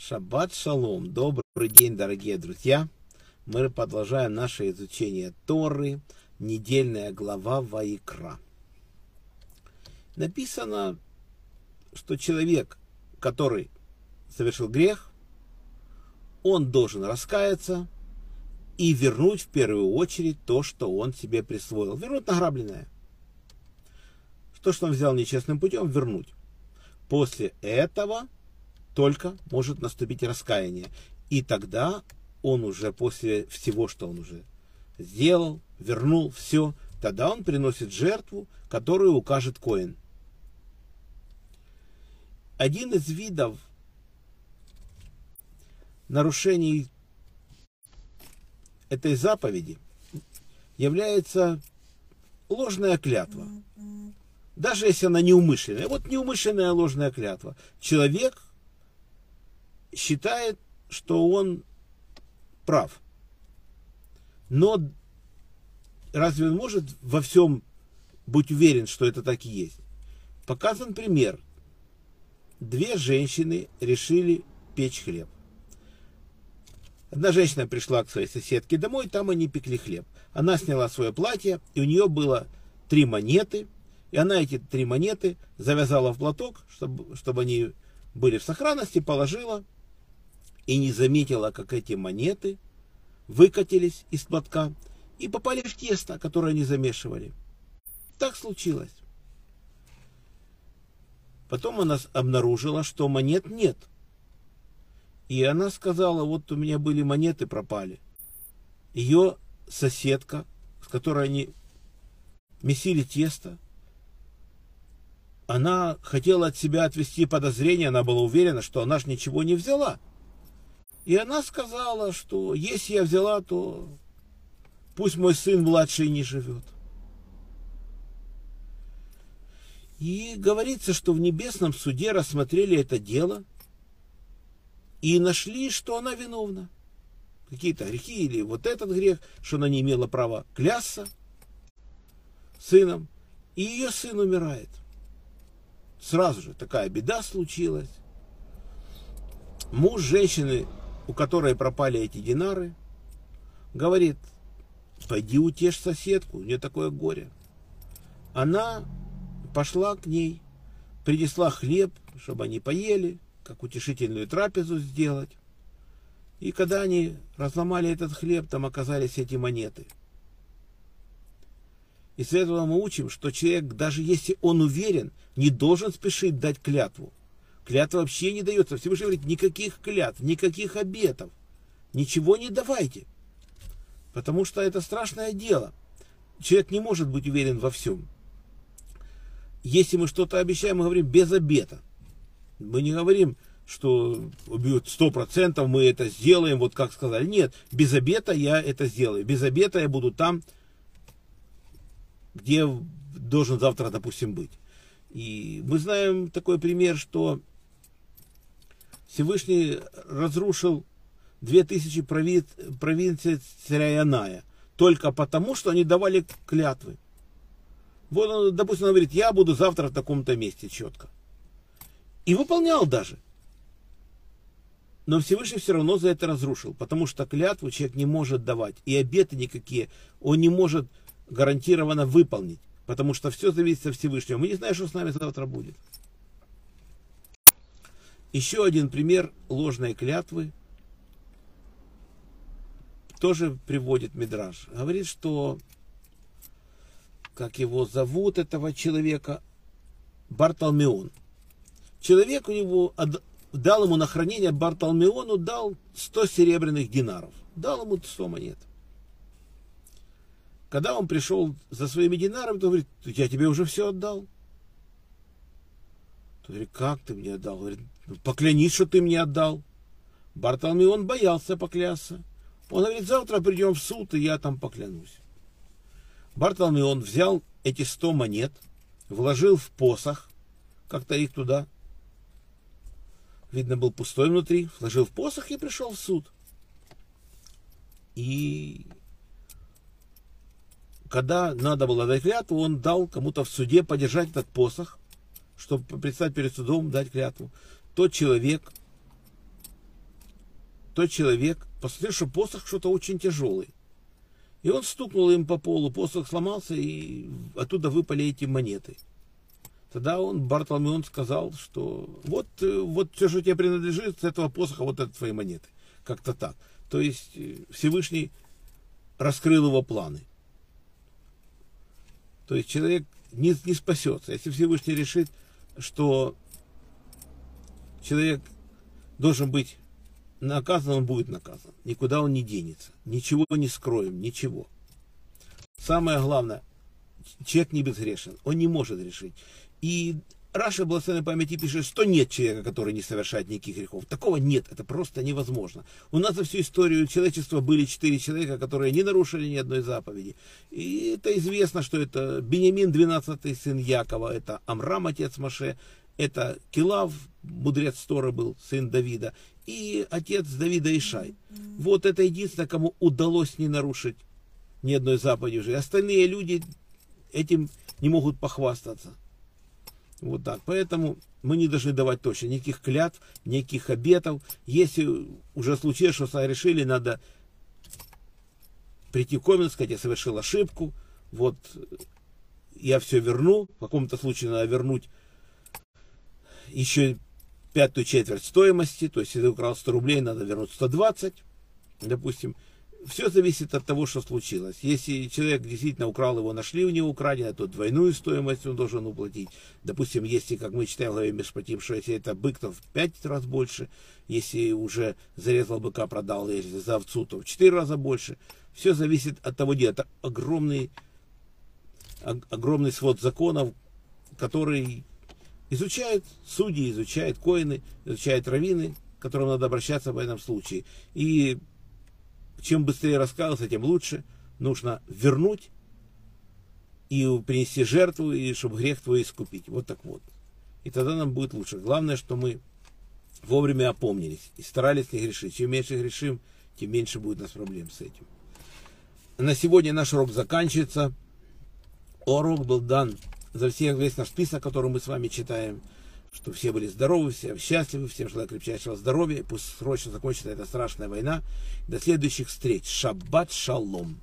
Шаббат шалом. Добрый день, дорогие друзья. Мы продолжаем наше изучение Торы, недельная глава Ваикра. Написано, что человек, который совершил грех, он должен раскаяться и вернуть в первую очередь то, что он себе присвоил. Вернуть награбленное. То, что он взял нечестным путем, вернуть. После этого только может наступить раскаяние. И тогда он уже после всего, что он уже сделал, вернул все, тогда он приносит жертву, которую укажет Коин. Один из видов нарушений этой заповеди является ложная клятва. Даже если она неумышленная. Вот неумышленная ложная клятва. Человек считает, что он прав. Но разве он может во всем быть уверен, что это так и есть? Показан пример. Две женщины решили печь хлеб. Одна женщина пришла к своей соседке домой, там они пекли хлеб. Она сняла свое платье, и у нее было три монеты, и она эти три монеты завязала в платок, чтобы, чтобы они были в сохранности, положила, и не заметила, как эти монеты выкатились из платка и попали в тесто, которое они замешивали. Так случилось. Потом она обнаружила, что монет нет. И она сказала, вот у меня были монеты, пропали. Ее соседка, с которой они месили тесто, она хотела от себя отвести подозрение, она была уверена, что она ж ничего не взяла. И она сказала, что если я взяла, то пусть мой сын младший не живет. И говорится, что в небесном суде рассмотрели это дело и нашли, что она виновна. Какие-то грехи или вот этот грех, что она не имела права клясться сыном. И ее сын умирает. Сразу же такая беда случилась. Муж женщины у которой пропали эти динары, говорит, пойди утешь соседку, у нее такое горе. Она пошла к ней, принесла хлеб, чтобы они поели, как утешительную трапезу сделать. И когда они разломали этот хлеб, там оказались эти монеты. И с этого мы учим, что человек, даже если он уверен, не должен спешить дать клятву. Клятва вообще не дается. Всевышний говорит, никаких клятв, никаких обетов. Ничего не давайте. Потому что это страшное дело. Человек не может быть уверен во всем. Если мы что-то обещаем, мы говорим без обета. Мы не говорим, что сто процентов мы это сделаем, вот как сказали. Нет, без обета я это сделаю. Без обета я буду там, где должен завтра, допустим, быть. И мы знаем такой пример, что Всевышний разрушил 2000 прови... провинций царя Яная только потому, что они давали клятвы. Вот он, допустим, он говорит, я буду завтра в таком-то месте четко. И выполнял даже. Но Всевышний все равно за это разрушил, потому что клятву человек не может давать. И обеты никакие он не может гарантированно выполнить, потому что все зависит от Всевышнего. Мы не знаем, что с нами завтра будет. Еще один пример ложной клятвы тоже приводит Мидраж. Говорит, что как его зовут, этого человека, Барталмеон. Человек у него дал ему на хранение Барталмеону, дал 100 серебряных динаров. Дал ему 100 монет. Когда он пришел за своими динарами, то говорит, я тебе уже все отдал. Говорит, как ты мне отдал? Говорит, поклянись, что ты мне отдал. Бартоломеон боялся поклясться. Он говорит, завтра придем в суд, и я там поклянусь. Бартоломеон взял эти сто монет, вложил в посох, как-то их туда, видно, был пустой внутри, вложил в посох и пришел в суд. И когда надо было дать клятву, он дал кому-то в суде подержать этот посох, чтобы предстать перед судом, дать клятву тот человек тот человек посмотрел, что посох что-то очень тяжелый. И он стукнул им по полу, посох сломался, и оттуда выпали эти монеты. Тогда он, Бартоломеон, сказал, что вот, э, вот все, что тебе принадлежит, с этого посоха, вот это твои монеты. Как-то так. То есть э, Всевышний раскрыл его планы. То есть человек не, не спасется. Если Всевышний решит, что человек должен быть наказан, он будет наказан. Никуда он не денется. Ничего не скроем, ничего. Самое главное, человек не безгрешен. Он не может решить. И Раша благословенной памяти пишет, что нет человека, который не совершает никаких грехов. Такого нет, это просто невозможно. У нас за всю историю человечества были четыре человека, которые не нарушили ни одной заповеди. И это известно, что это Бенемин, 12-й сын Якова, это Амрам, отец Маше, это Килав, мудрец Торы был, сын Давида, и отец Давида Ишай. Вот это единственное, кому удалось не нарушить ни одной заповеди уже. Остальные люди этим не могут похвастаться. Вот так. Поэтому мы не должны давать точно никаких клятв, никаких обетов. Если уже случилось, что решили, надо прийти в комнату, сказать, я совершил ошибку, вот я все верну, в каком-то случае надо вернуть еще пятую четверть стоимости, то есть если ты украл 100 рублей, надо вернуть 120, допустим, все зависит от того, что случилось. Если человек действительно украл его, нашли у него украдено, то двойную стоимость он должен уплатить. Допустим, если, как мы читаем в главе Мешпатим, что если это бык, то в пять раз больше. Если уже зарезал быка, продал, если за овцу, то в четыре раза больше. Все зависит от того, где это огромный, огромный свод законов, который изучают судьи, изучают коины, изучают раввины, к которым надо обращаться в этом случае. И чем быстрее раскаялся, тем лучше. Нужно вернуть и принести жертву, и чтобы грех твой искупить. Вот так вот. И тогда нам будет лучше. Главное, что мы вовремя опомнились и старались не грешить. Чем меньше грешим, тем меньше будет у нас проблем с этим. На сегодня наш урок заканчивается. Урок был дан за всех весь наш список, который мы с вами читаем чтобы все были здоровы, все счастливы, всем желаю крепчайшего здоровья. Пусть срочно закончится эта страшная война. До следующих встреч. Шаббат шалом.